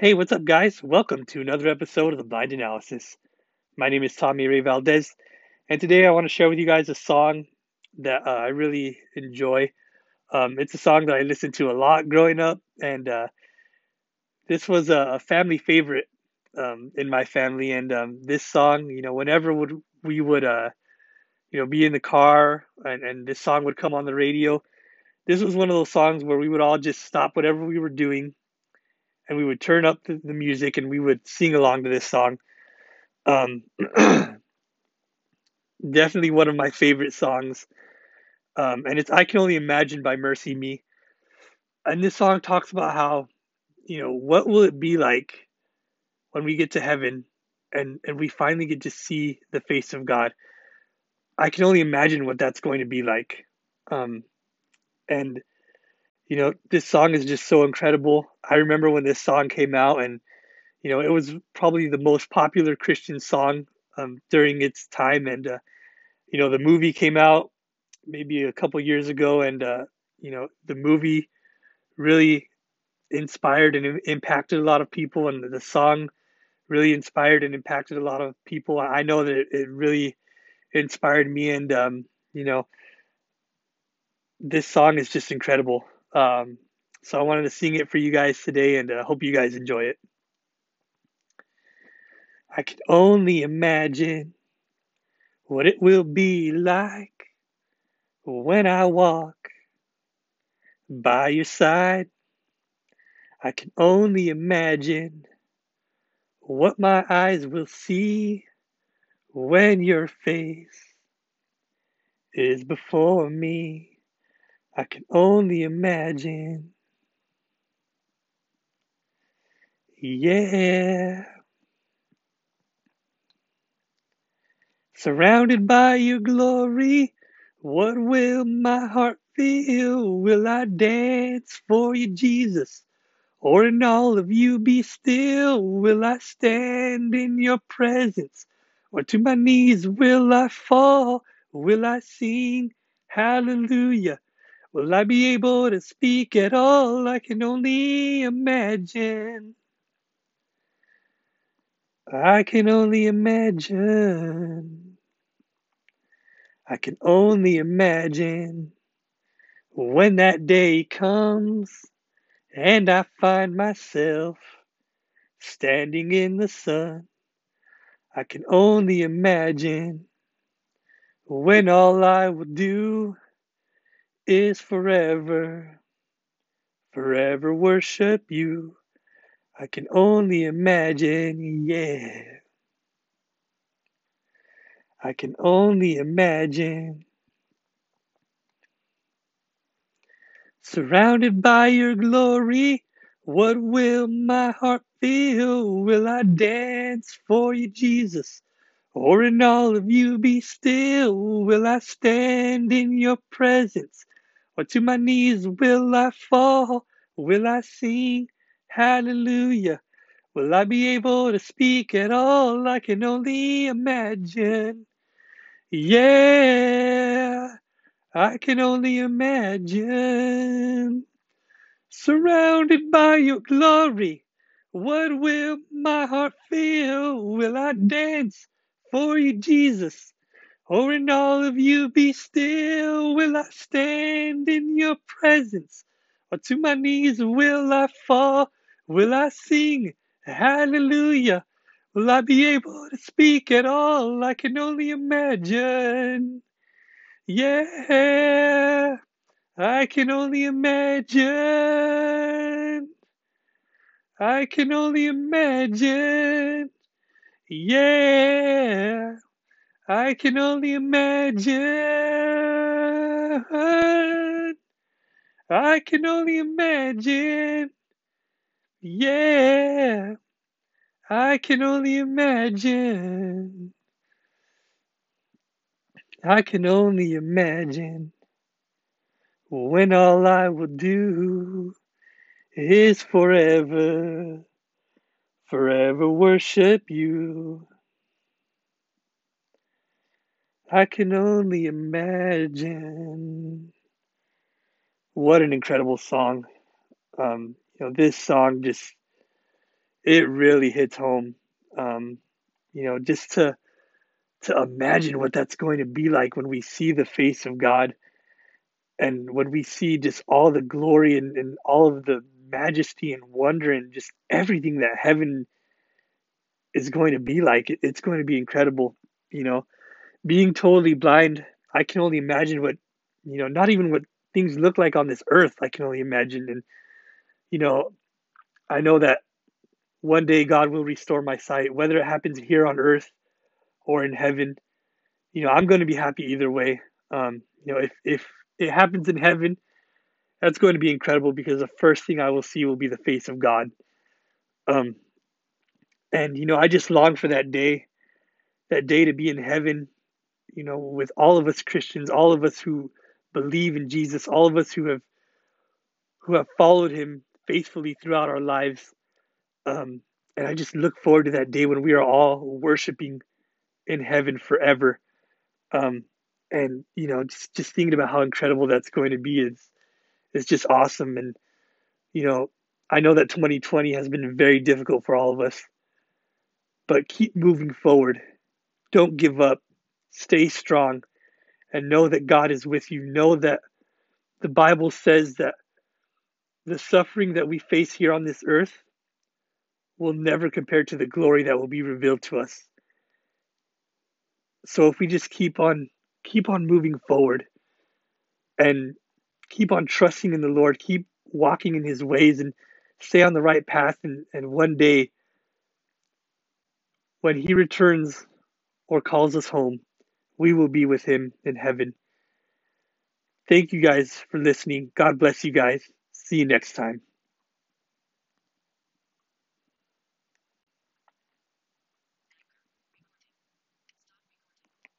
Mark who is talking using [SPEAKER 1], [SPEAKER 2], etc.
[SPEAKER 1] Hey, what's up, guys? Welcome to another episode of the Blind Analysis. My name is Tommy Ray Valdez, and today I want to share with you guys a song that uh, I really enjoy. Um, it's a song that I listened to a lot growing up, and uh, this was a family favorite um, in my family. And um, this song, you know, whenever would we would, uh, you know, be in the car and, and this song would come on the radio, this was one of those songs where we would all just stop whatever we were doing and we would turn up the, the music and we would sing along to this song. Um, definitely one of my favorite songs. Um, and it's I Can Only Imagine by MercyMe. And this song talks about how, you know, what will it be like when we get to heaven and, and we finally get to see the face of God? I can only imagine what that's going to be like. Um, and you know, this song is just so incredible. I remember when this song came out, and you know, it was probably the most popular Christian song um, during its time. And uh, you know, the movie came out maybe a couple years ago, and uh, you know, the movie really inspired and impacted a lot of people, and the song really inspired and impacted a lot of people. I know that it really inspired me, and um, you know, this song is just incredible. Um, so I wanted to sing it for you guys today and uh, hope you guys enjoy it. I can only imagine what it will be like when I walk by your side. I can only imagine what my eyes will see when your face is before me. I can only imagine. Yeah. Surrounded by your glory, what will my heart feel? Will I dance for you, Jesus? Or in all of you be still? Will I stand in your presence? Or to my knees will I fall? Will I sing hallelujah? Will I be able to speak at all? I can only imagine. I can only imagine. I can only imagine when that day comes and I find myself standing in the sun. I can only imagine when all I will do is forever, forever worship you. I can only imagine, yeah. I can only imagine. Surrounded by your glory, what will my heart feel? Will I dance for you, Jesus? Or in all of you be still? Will I stand in your presence? Or to my knees will I fall? Will I sing hallelujah? Will I be able to speak at all? I can only imagine. Yeah, I can only imagine. Surrounded by your glory, what will my heart feel? Will I dance for you, Jesus? Oh, or in all of you be still, will I stand in your presence? Or to my knees will I fall? Will I sing hallelujah? Will I be able to speak at all? I can only imagine. Yeah, I can only imagine. I can only imagine. Yeah. I can only imagine. I can only imagine. Yeah. I can only imagine. I can only imagine when all I will do is forever, forever worship you. I can only imagine. What an incredible song. Um, you know, this song just it really hits home. Um, you know, just to to imagine what that's going to be like when we see the face of God and when we see just all the glory and, and all of the majesty and wonder and just everything that heaven is going to be like, it's going to be incredible. You know, being totally blind, I can only imagine what, you know, not even what things look like on this earth, I can only imagine. And, you know, I know that one day God will restore my sight, whether it happens here on earth or in heaven. You know, I'm going to be happy either way. Um, you know, if if it happens in heaven, that's going to be incredible because the first thing I will see will be the face of God. Um, and you know, I just long for that day, that day to be in heaven. You know, with all of us Christians, all of us who believe in Jesus, all of us who have who have followed Him faithfully throughout our lives. Um, and I just look forward to that day when we are all worshiping in heaven forever. Um, and you know, just just thinking about how incredible that's going to be is is just awesome. And you know, I know that 2020 has been very difficult for all of us, but keep moving forward. Don't give up. Stay strong, and know that God is with you. Know that the Bible says that the suffering that we face here on this earth will never compare to the glory that will be revealed to us. So if we just keep on keep on moving forward and keep on trusting in the Lord, keep walking in his ways and stay on the right path and, and one day when he returns or calls us home, we will be with him in heaven. Thank you guys for listening. God bless you guys. See you next time.